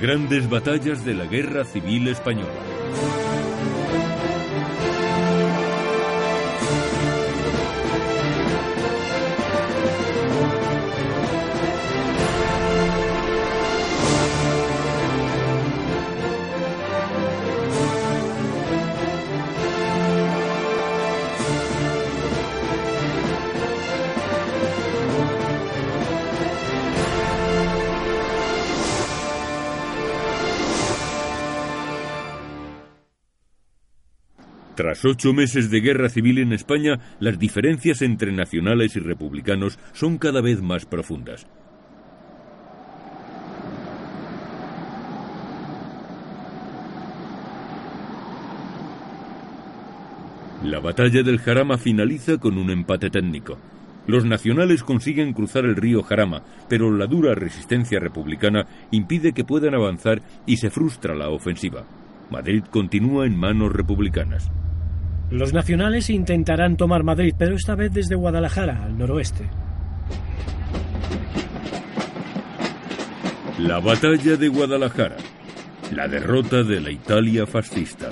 Grandes batallas de la Guerra Civil Española. Tras ocho meses de guerra civil en España, las diferencias entre nacionales y republicanos son cada vez más profundas. La batalla del Jarama finaliza con un empate técnico. Los nacionales consiguen cruzar el río Jarama, pero la dura resistencia republicana impide que puedan avanzar y se frustra la ofensiva. Madrid continúa en manos republicanas. Los nacionales intentarán tomar Madrid, pero esta vez desde Guadalajara, al noroeste. La batalla de Guadalajara. La derrota de la Italia fascista.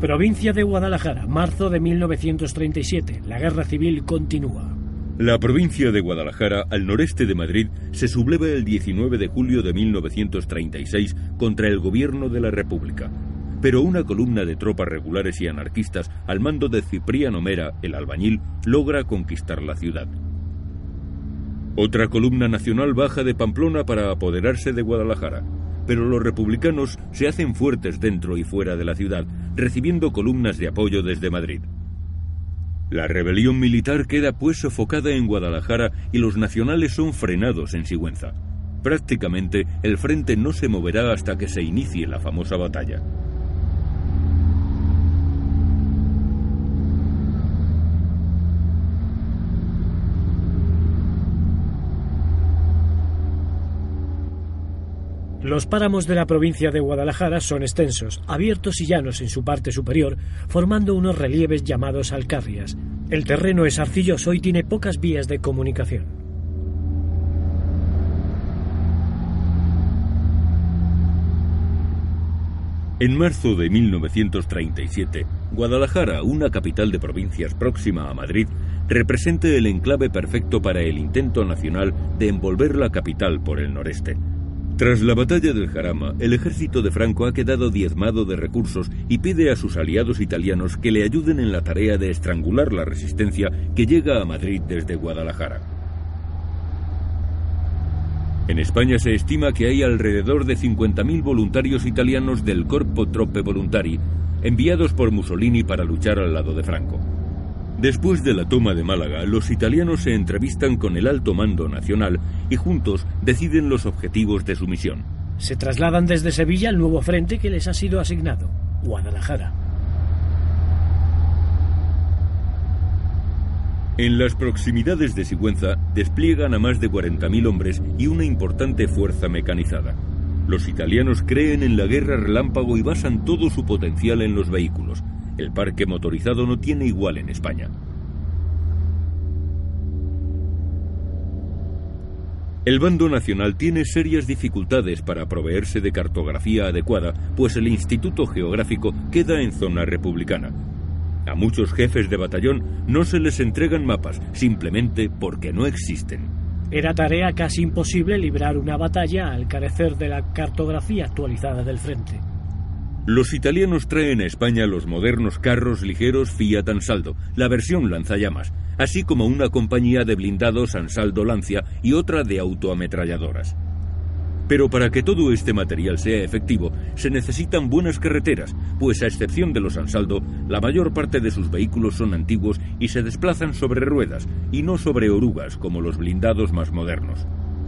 Provincia de Guadalajara, marzo de 1937. La guerra civil continúa. La provincia de Guadalajara, al noreste de Madrid, se subleva el 19 de julio de 1936 contra el gobierno de la República. Pero una columna de tropas regulares y anarquistas, al mando de Cipriano Mera, el albañil, logra conquistar la ciudad. Otra columna nacional baja de Pamplona para apoderarse de Guadalajara, pero los republicanos se hacen fuertes dentro y fuera de la ciudad, recibiendo columnas de apoyo desde Madrid. La rebelión militar queda pues sofocada en Guadalajara y los nacionales son frenados en Sigüenza. Prácticamente el frente no se moverá hasta que se inicie la famosa batalla. Los páramos de la provincia de Guadalajara son extensos, abiertos y llanos en su parte superior, formando unos relieves llamados alcarrias. El terreno es arcilloso y tiene pocas vías de comunicación. En marzo de 1937, Guadalajara, una capital de provincias próxima a Madrid, representa el enclave perfecto para el intento nacional de envolver la capital por el noreste. Tras la batalla del Jarama, el ejército de Franco ha quedado diezmado de recursos y pide a sus aliados italianos que le ayuden en la tarea de estrangular la resistencia que llega a Madrid desde Guadalajara. En España se estima que hay alrededor de 50.000 voluntarios italianos del Corpo Troppe Volontari, enviados por Mussolini para luchar al lado de Franco. Después de la toma de Málaga, los italianos se entrevistan con el alto mando nacional y juntos deciden los objetivos de su misión. Se trasladan desde Sevilla al nuevo frente que les ha sido asignado, Guadalajara. En las proximidades de Sigüenza despliegan a más de 40.000 hombres y una importante fuerza mecanizada. Los italianos creen en la guerra relámpago y basan todo su potencial en los vehículos, el parque motorizado no tiene igual en España. El bando nacional tiene serias dificultades para proveerse de cartografía adecuada, pues el Instituto Geográfico queda en zona republicana. A muchos jefes de batallón no se les entregan mapas, simplemente porque no existen. Era tarea casi imposible librar una batalla al carecer de la cartografía actualizada del frente. Los italianos traen a España los modernos carros ligeros Fiat Ansaldo, la versión lanzallamas, así como una compañía de blindados Ansaldo Lancia y otra de autoametralladoras. Pero para que todo este material sea efectivo, se necesitan buenas carreteras, pues a excepción de los Ansaldo, la mayor parte de sus vehículos son antiguos y se desplazan sobre ruedas, y no sobre orugas como los blindados más modernos.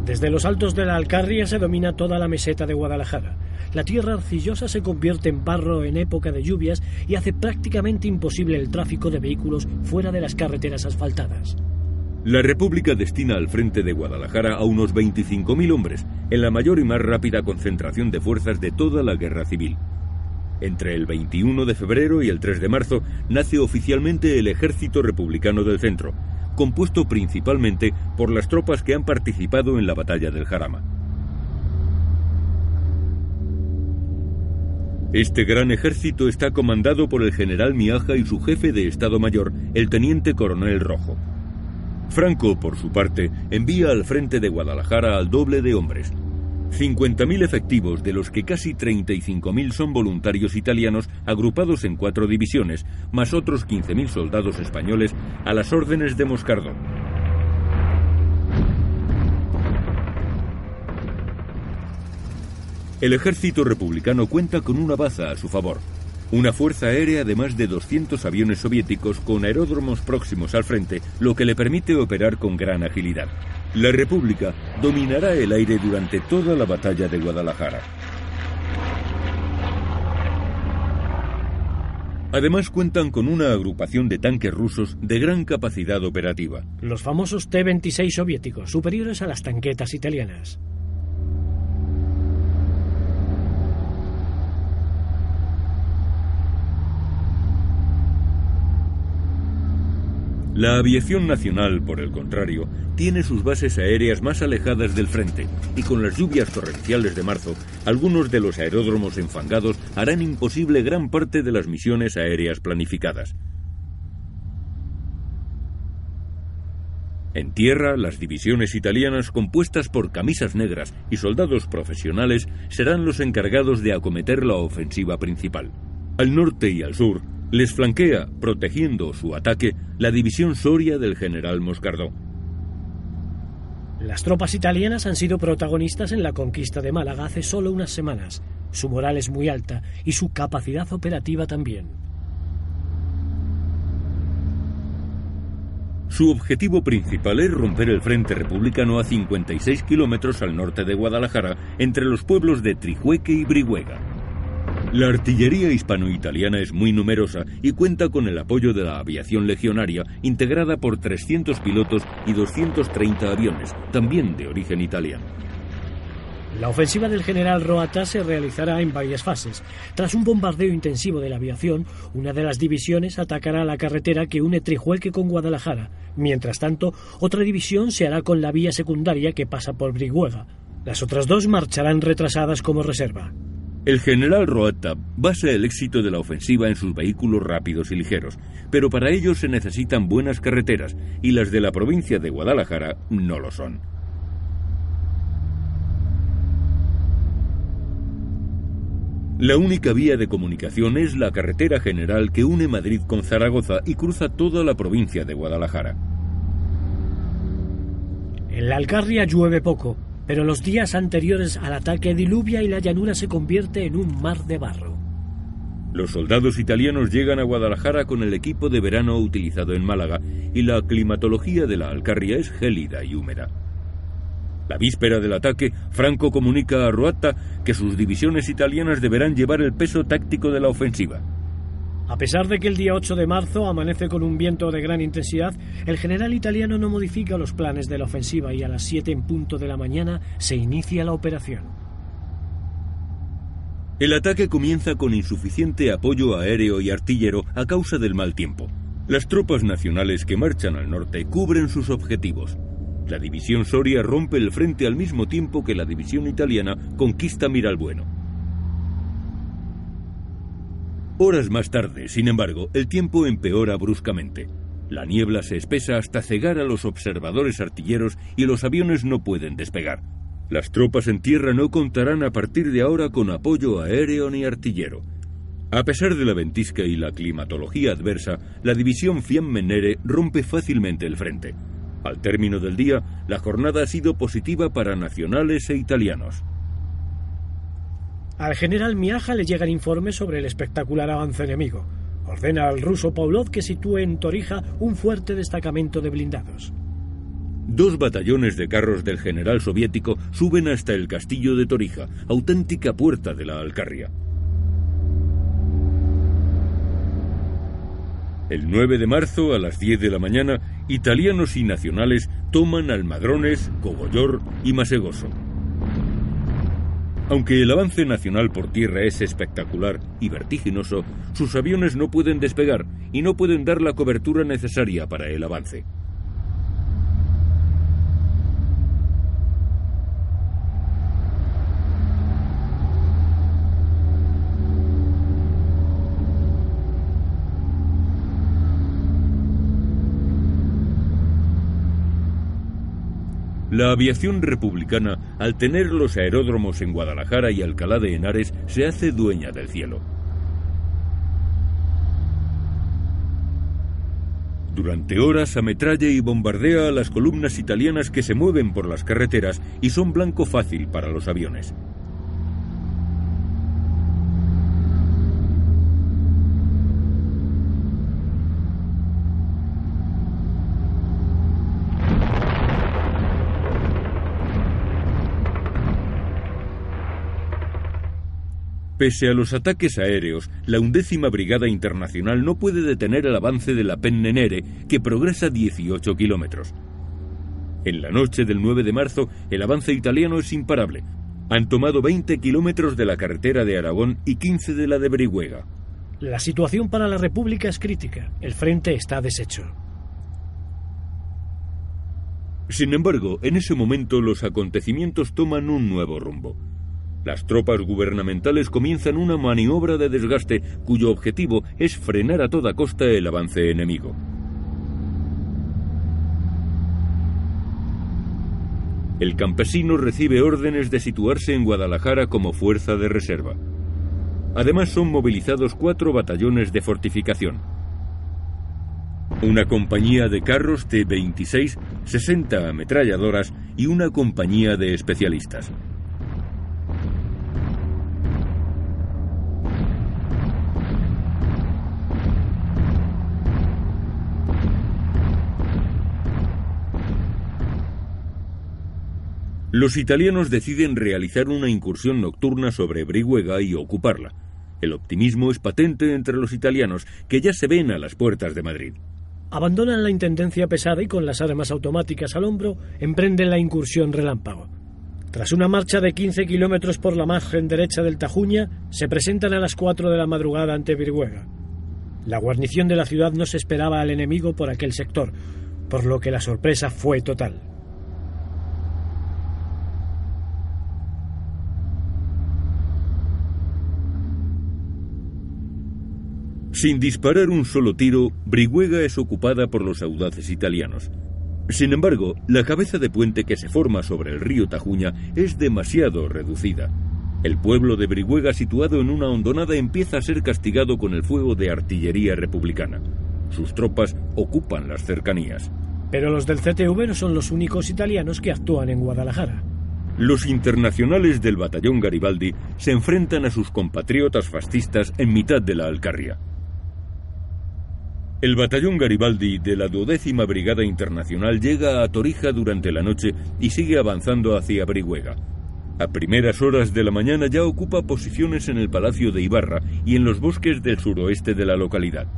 Desde los altos de la Alcarria se domina toda la meseta de Guadalajara. La tierra arcillosa se convierte en barro en época de lluvias y hace prácticamente imposible el tráfico de vehículos fuera de las carreteras asfaltadas. La República destina al frente de Guadalajara a unos 25.000 hombres, en la mayor y más rápida concentración de fuerzas de toda la guerra civil. Entre el 21 de febrero y el 3 de marzo nace oficialmente el Ejército Republicano del Centro, compuesto principalmente por las tropas que han participado en la batalla del Jarama. Este gran ejército está comandado por el general Miaja y su jefe de Estado Mayor, el teniente coronel Rojo. Franco, por su parte, envía al frente de Guadalajara al doble de hombres, 50.000 efectivos, de los que casi 35.000 son voluntarios italianos agrupados en cuatro divisiones, más otros 15.000 soldados españoles a las órdenes de Moscardón. El ejército republicano cuenta con una baza a su favor, una fuerza aérea de más de 200 aviones soviéticos con aeródromos próximos al frente, lo que le permite operar con gran agilidad. La República dominará el aire durante toda la batalla de Guadalajara. Además cuentan con una agrupación de tanques rusos de gran capacidad operativa. Los famosos T-26 soviéticos, superiores a las tanquetas italianas. La aviación nacional, por el contrario, tiene sus bases aéreas más alejadas del frente y con las lluvias torrenciales de marzo, algunos de los aeródromos enfangados harán imposible gran parte de las misiones aéreas planificadas. En tierra, las divisiones italianas compuestas por camisas negras y soldados profesionales serán los encargados de acometer la ofensiva principal. Al norte y al sur, les flanquea, protegiendo su ataque, la división Soria del general Moscardó. Las tropas italianas han sido protagonistas en la conquista de Málaga hace solo unas semanas. Su moral es muy alta y su capacidad operativa también. Su objetivo principal es romper el frente republicano a 56 kilómetros al norte de Guadalajara, entre los pueblos de Trijueque y Brihuega. La artillería hispano-italiana es muy numerosa y cuenta con el apoyo de la aviación legionaria, integrada por 300 pilotos y 230 aviones, también de origen italiano. La ofensiva del general Roata se realizará en varias fases. Tras un bombardeo intensivo de la aviación, una de las divisiones atacará la carretera que une Trijueque con Guadalajara. Mientras tanto, otra división se hará con la vía secundaria que pasa por Brihuega. Las otras dos marcharán retrasadas como reserva. El general Roata basa el éxito de la ofensiva en sus vehículos rápidos y ligeros, pero para ello se necesitan buenas carreteras y las de la provincia de Guadalajara no lo son. La única vía de comunicación es la carretera general que une Madrid con Zaragoza y cruza toda la provincia de Guadalajara. En la Alcarria llueve poco, pero los días anteriores al ataque diluvia y la llanura se convierte en un mar de barro. Los soldados italianos llegan a Guadalajara con el equipo de verano utilizado en Málaga y la climatología de la Alcarria es gélida y húmeda. La víspera del ataque, Franco comunica a Roatta que sus divisiones italianas deberán llevar el peso táctico de la ofensiva. A pesar de que el día 8 de marzo amanece con un viento de gran intensidad, el general italiano no modifica los planes de la ofensiva y a las 7 en punto de la mañana se inicia la operación. El ataque comienza con insuficiente apoyo aéreo y artillero a causa del mal tiempo. Las tropas nacionales que marchan al norte cubren sus objetivos. La división Soria rompe el frente al mismo tiempo que la división italiana conquista Miralbueno. Horas más tarde, sin embargo, el tiempo empeora bruscamente. La niebla se espesa hasta cegar a los observadores artilleros y los aviones no pueden despegar. Las tropas en tierra no contarán a partir de ahora con apoyo aéreo ni artillero. A pesar de la ventisca y la climatología adversa, la división Fiammenere rompe fácilmente el frente. Al término del día, la jornada ha sido positiva para nacionales e italianos. Al general Miaja le llegan informes sobre el espectacular avance enemigo. Ordena al ruso Pavlov que sitúe en Torija un fuerte destacamento de blindados. Dos batallones de carros del general soviético suben hasta el castillo de Torija, auténtica puerta de la Alcarria. El 9 de marzo, a las 10 de la mañana, italianos y nacionales toman Almadrones, Cogollor y Masegoso. Aunque el avance nacional por tierra es espectacular y vertiginoso, sus aviones no pueden despegar y no pueden dar la cobertura necesaria para el avance. La aviación republicana, al tener los aeródromos en Guadalajara y Alcalá de Henares, se hace dueña del cielo. Durante horas ametralla y bombardea a las columnas italianas que se mueven por las carreteras y son blanco fácil para los aviones. Pese a los ataques aéreos, la undécima Brigada Internacional no puede detener el avance de la Pennenere, que progresa 18 kilómetros. En la noche del 9 de marzo, el avance italiano es imparable. Han tomado 20 kilómetros de la carretera de Aragón y 15 de la de Brihuega. La situación para la República es crítica. El frente está deshecho. Sin embargo, en ese momento los acontecimientos toman un nuevo rumbo. Las tropas gubernamentales comienzan una maniobra de desgaste cuyo objetivo es frenar a toda costa el avance enemigo. El campesino recibe órdenes de situarse en Guadalajara como fuerza de reserva. Además son movilizados cuatro batallones de fortificación. Una compañía de carros T-26, 60 ametralladoras y una compañía de especialistas. Los italianos deciden realizar una incursión nocturna sobre Brihuega y ocuparla. El optimismo es patente entre los italianos, que ya se ven a las puertas de Madrid. Abandonan la intendencia pesada y con las armas automáticas al hombro emprenden la incursión relámpago. Tras una marcha de 15 kilómetros por la margen derecha del Tajuña, se presentan a las 4 de la madrugada ante Brihuega. La guarnición de la ciudad no se esperaba al enemigo por aquel sector, por lo que la sorpresa fue total. Sin disparar un solo tiro, Brihuega es ocupada por los audaces italianos. Sin embargo, la cabeza de puente que se forma sobre el río Tajuña es demasiado reducida. El pueblo de Brihuega, situado en una hondonada, empieza a ser castigado con el fuego de artillería republicana. Sus tropas ocupan las cercanías. Pero los del CTV no son los únicos italianos que actúan en Guadalajara. Los internacionales del batallón Garibaldi se enfrentan a sus compatriotas fascistas en mitad de la Alcarria. El batallón Garibaldi de la duodécima Brigada Internacional llega a Torija durante la noche y sigue avanzando hacia Brihuega. A primeras horas de la mañana ya ocupa posiciones en el Palacio de Ibarra y en los bosques del suroeste de la localidad.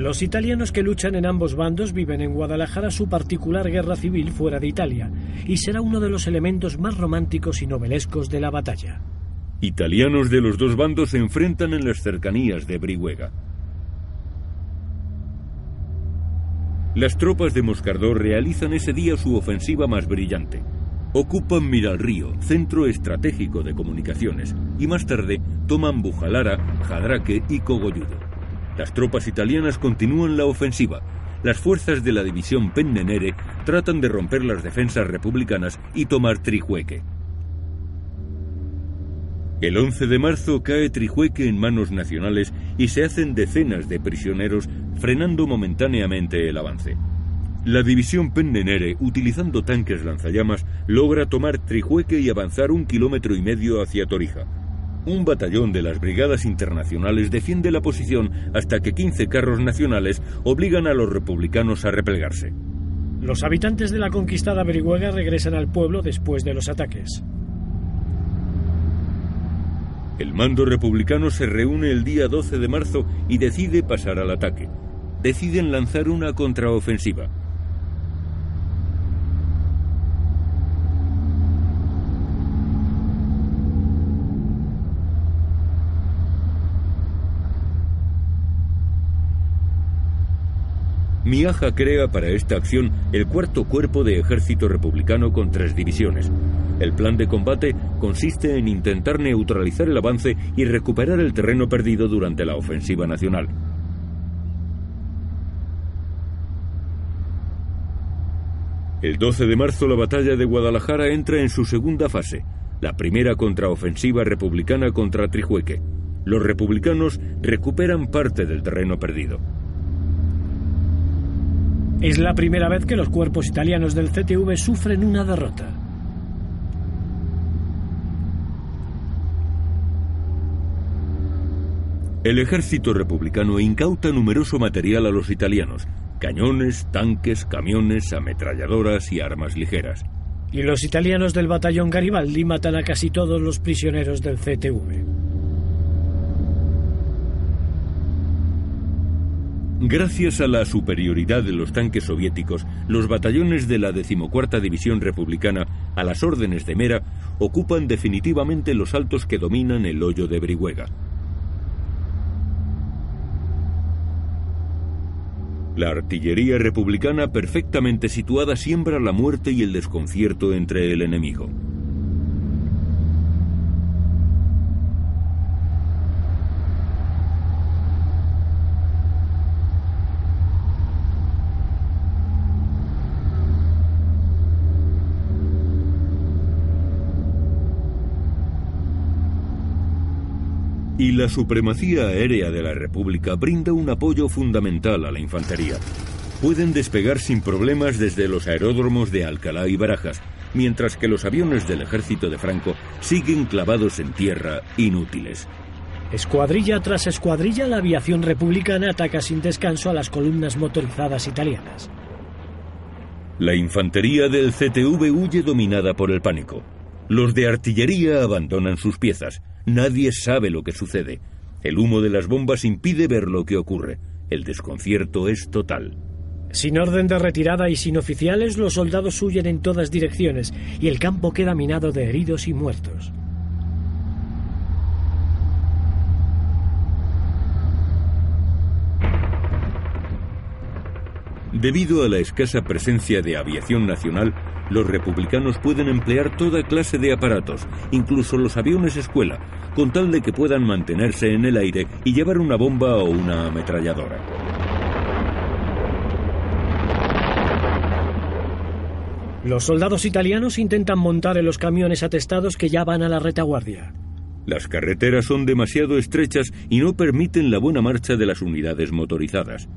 Los italianos que luchan en ambos bandos viven en Guadalajara su particular guerra civil fuera de Italia, y será uno de los elementos más románticos y novelescos de la batalla. Italianos de los dos bandos se enfrentan en las cercanías de Brihuega. Las tropas de Moscardó realizan ese día su ofensiva más brillante. Ocupan Miralrío, centro estratégico de comunicaciones, y más tarde toman Bujalara, Jadraque y Cogolludo. Las tropas italianas continúan la ofensiva. Las fuerzas de la división Pennenere tratan de romper las defensas republicanas y tomar Trijueque. El 11 de marzo cae Trijueque en manos nacionales y se hacen decenas de prisioneros, frenando momentáneamente el avance. La división Pennenere, utilizando tanques lanzallamas, logra tomar Trijueque y avanzar un kilómetro y medio hacia Torija. Un batallón de las Brigadas Internacionales defiende la posición hasta que 15 carros nacionales obligan a los republicanos a replegarse. Los habitantes de la conquistada Brihuega regresan al pueblo después de los ataques. El mando republicano se reúne el día 12 de marzo y decide pasar al ataque. Deciden lanzar una contraofensiva. Miaja crea para esta acción el cuarto cuerpo de ejército republicano con tres divisiones. El plan de combate consiste en intentar neutralizar el avance y recuperar el terreno perdido durante la ofensiva nacional. El 12 de marzo la batalla de Guadalajara entra en su segunda fase, la primera contraofensiva republicana contra Trijueque. Los republicanos recuperan parte del terreno perdido. Es la primera vez que los cuerpos italianos del CTV sufren una derrota. El ejército republicano incauta numeroso material a los italianos, cañones, tanques, camiones, ametralladoras y armas ligeras. Y los italianos del batallón Garibaldi matan a casi todos los prisioneros del CTV. Gracias a la superioridad de los tanques soviéticos, los batallones de la decimocuarta División Republicana, a las órdenes de Mera, ocupan definitivamente los altos que dominan el hoyo de Brihuega. La artillería republicana perfectamente situada siembra la muerte y el desconcierto entre el enemigo. Y la supremacía aérea de la República brinda un apoyo fundamental a la infantería. Pueden despegar sin problemas desde los aeródromos de Alcalá y Barajas, mientras que los aviones del ejército de Franco siguen clavados en tierra, inútiles. Escuadrilla tras escuadrilla, la aviación republicana ataca sin descanso a las columnas motorizadas italianas. La infantería del CTV huye dominada por el pánico. Los de artillería abandonan sus piezas. Nadie sabe lo que sucede. El humo de las bombas impide ver lo que ocurre. El desconcierto es total. Sin orden de retirada y sin oficiales, los soldados huyen en todas direcciones y el campo queda minado de heridos y muertos. Debido a la escasa presencia de aviación nacional, los republicanos pueden emplear toda clase de aparatos, incluso los aviones escuela, con tal de que puedan mantenerse en el aire y llevar una bomba o una ametralladora. Los soldados italianos intentan montar en los camiones atestados que ya van a la retaguardia. Las carreteras son demasiado estrechas y no permiten la buena marcha de las unidades motorizadas.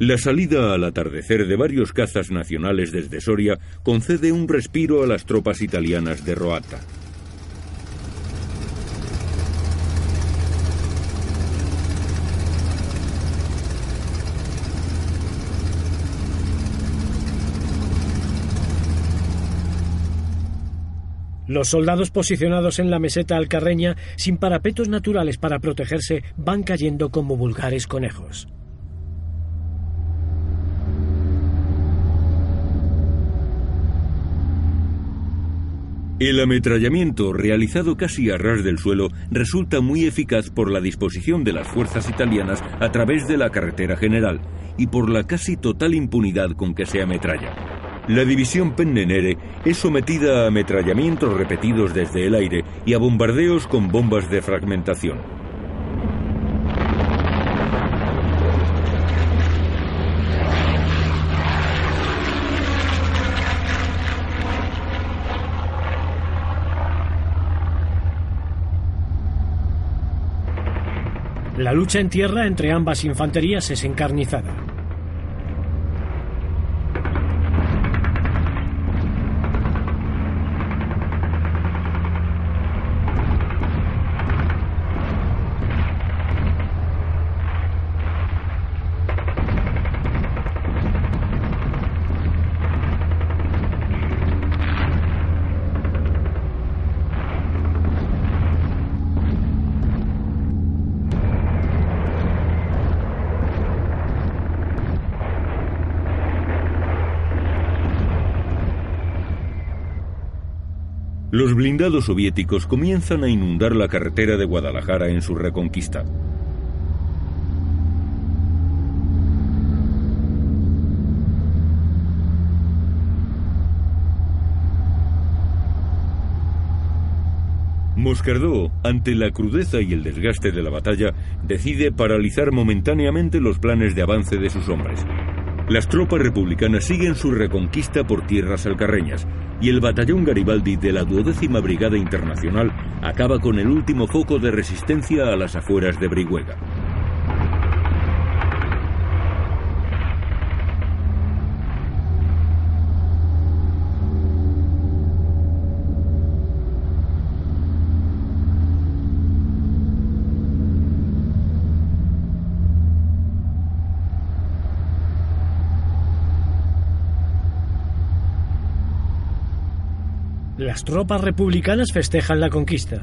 La salida al atardecer de varios cazas nacionales desde Soria concede un respiro a las tropas italianas de Roata. Los soldados posicionados en la meseta alcarreña, sin parapetos naturales para protegerse, van cayendo como vulgares conejos. El ametrallamiento, realizado casi a ras del suelo, resulta muy eficaz por la disposición de las fuerzas italianas a través de la carretera general y por la casi total impunidad con que se ametralla. La división Pennenere es sometida a ametrallamientos repetidos desde el aire y a bombardeos con bombas de fragmentación. La lucha en tierra entre ambas infanterías es encarnizada. Los blindados soviéticos comienzan a inundar la carretera de Guadalajara en su reconquista. Moscardó, ante la crudeza y el desgaste de la batalla, decide paralizar momentáneamente los planes de avance de sus hombres. Las tropas republicanas siguen su reconquista por tierras alcarreñas y el batallón Garibaldi de la duodécima Brigada Internacional acaba con el último foco de resistencia a las afueras de Brihuega. Las tropas republicanas festejan la conquista.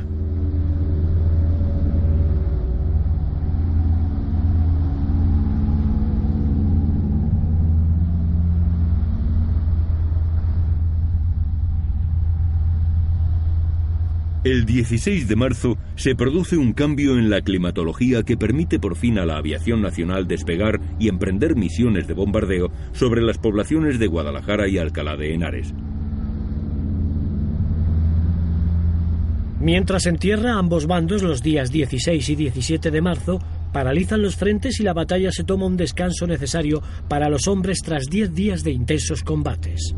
El 16 de marzo se produce un cambio en la climatología que permite por fin a la aviación nacional despegar y emprender misiones de bombardeo sobre las poblaciones de Guadalajara y Alcalá de Henares. Mientras en tierra ambos bandos los días 16 y 17 de marzo paralizan los frentes y la batalla se toma un descanso necesario para los hombres tras 10 días de intensos combates.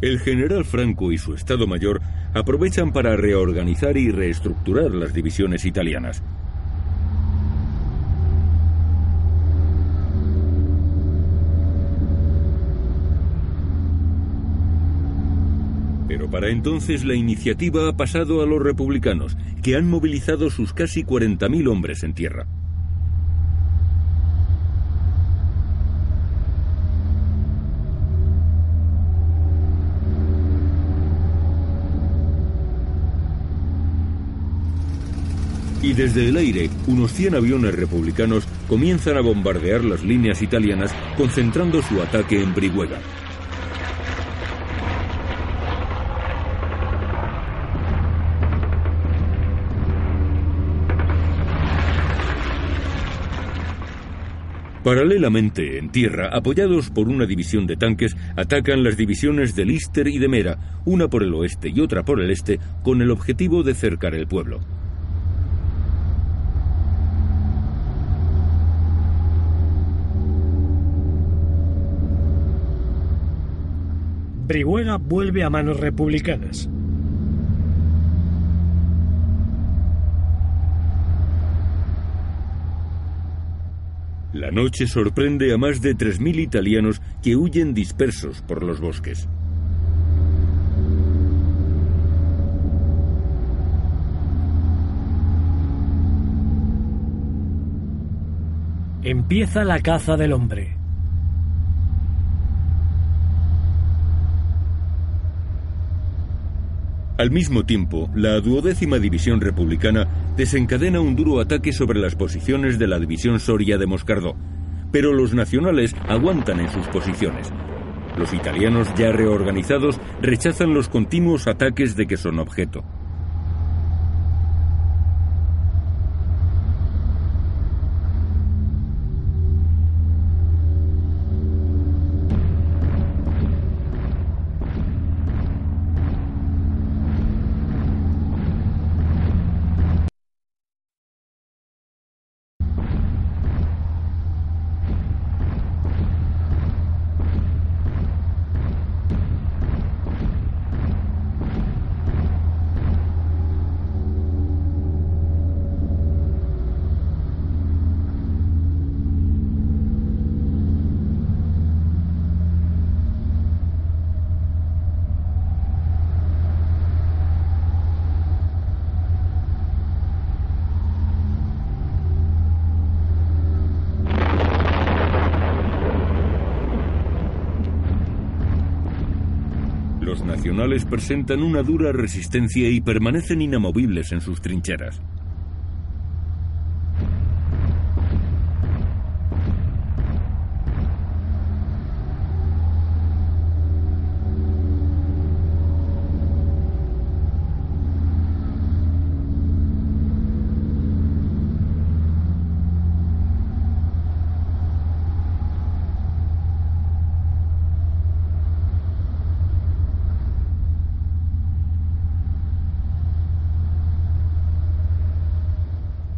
El general Franco y su Estado Mayor aprovechan para reorganizar y reestructurar las divisiones italianas. Pero para entonces la iniciativa ha pasado a los republicanos, que han movilizado sus casi 40.000 hombres en tierra. Y desde el aire unos 100 aviones republicanos comienzan a bombardear las líneas italianas concentrando su ataque en Brihuega. Paralelamente, en tierra, apoyados por una división de tanques, atacan las divisiones de Lister y de Mera, una por el oeste y otra por el este, con el objetivo de cercar el pueblo. Brihuega vuelve a manos republicanas. La noche sorprende a más de 3.000 italianos que huyen dispersos por los bosques. Empieza la caza del hombre. Al mismo tiempo, la duodécima división republicana desencadena un duro ataque sobre las posiciones de la división Soria de Moscardó, pero los nacionales aguantan en sus posiciones. Los italianos ya reorganizados rechazan los continuos ataques de que son objeto. Nacionales presentan una dura resistencia y permanecen inamovibles en sus trincheras.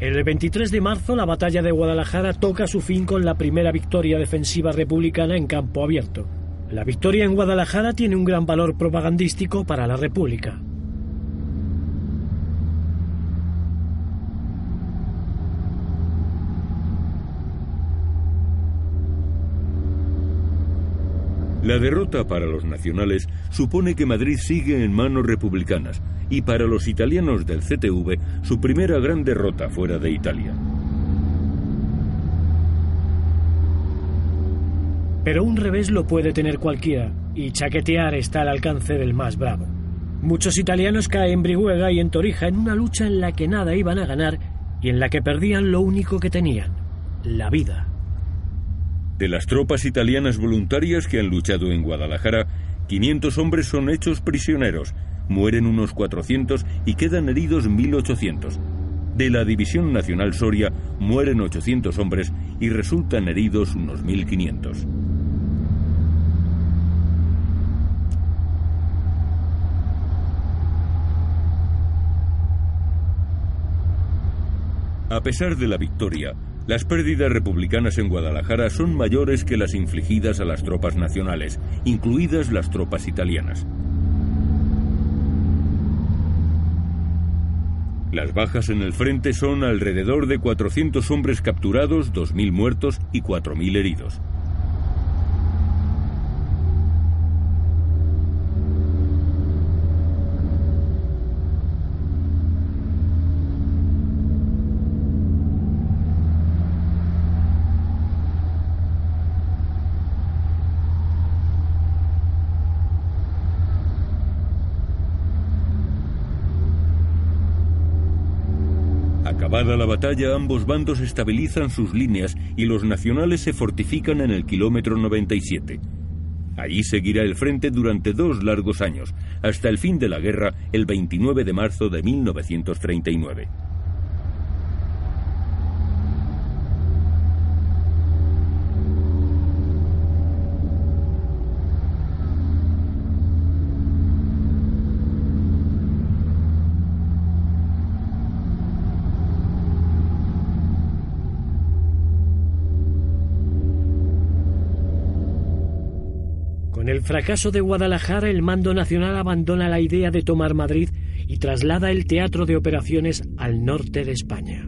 El 23 de marzo la batalla de Guadalajara toca su fin con la primera victoria defensiva republicana en campo abierto. La victoria en Guadalajara tiene un gran valor propagandístico para la República. La derrota para los nacionales supone que Madrid sigue en manos republicanas y para los italianos del CTV su primera gran derrota fuera de Italia. Pero un revés lo puede tener cualquiera y chaquetear está al alcance del más bravo. Muchos italianos caen en Brihuega y en Torija en una lucha en la que nada iban a ganar y en la que perdían lo único que tenían, la vida. De las tropas italianas voluntarias que han luchado en Guadalajara, 500 hombres son hechos prisioneros, mueren unos 400 y quedan heridos 1.800. De la División Nacional Soria mueren 800 hombres y resultan heridos unos 1.500. A pesar de la victoria, las pérdidas republicanas en Guadalajara son mayores que las infligidas a las tropas nacionales, incluidas las tropas italianas. Las bajas en el frente son alrededor de 400 hombres capturados, 2.000 muertos y 4.000 heridos. Acabada la batalla, ambos bandos estabilizan sus líneas y los nacionales se fortifican en el kilómetro 97. Allí seguirá el frente durante dos largos años, hasta el fin de la guerra el 29 de marzo de 1939. El fracaso de Guadalajara, el mando nacional abandona la idea de tomar Madrid y traslada el teatro de operaciones al norte de España.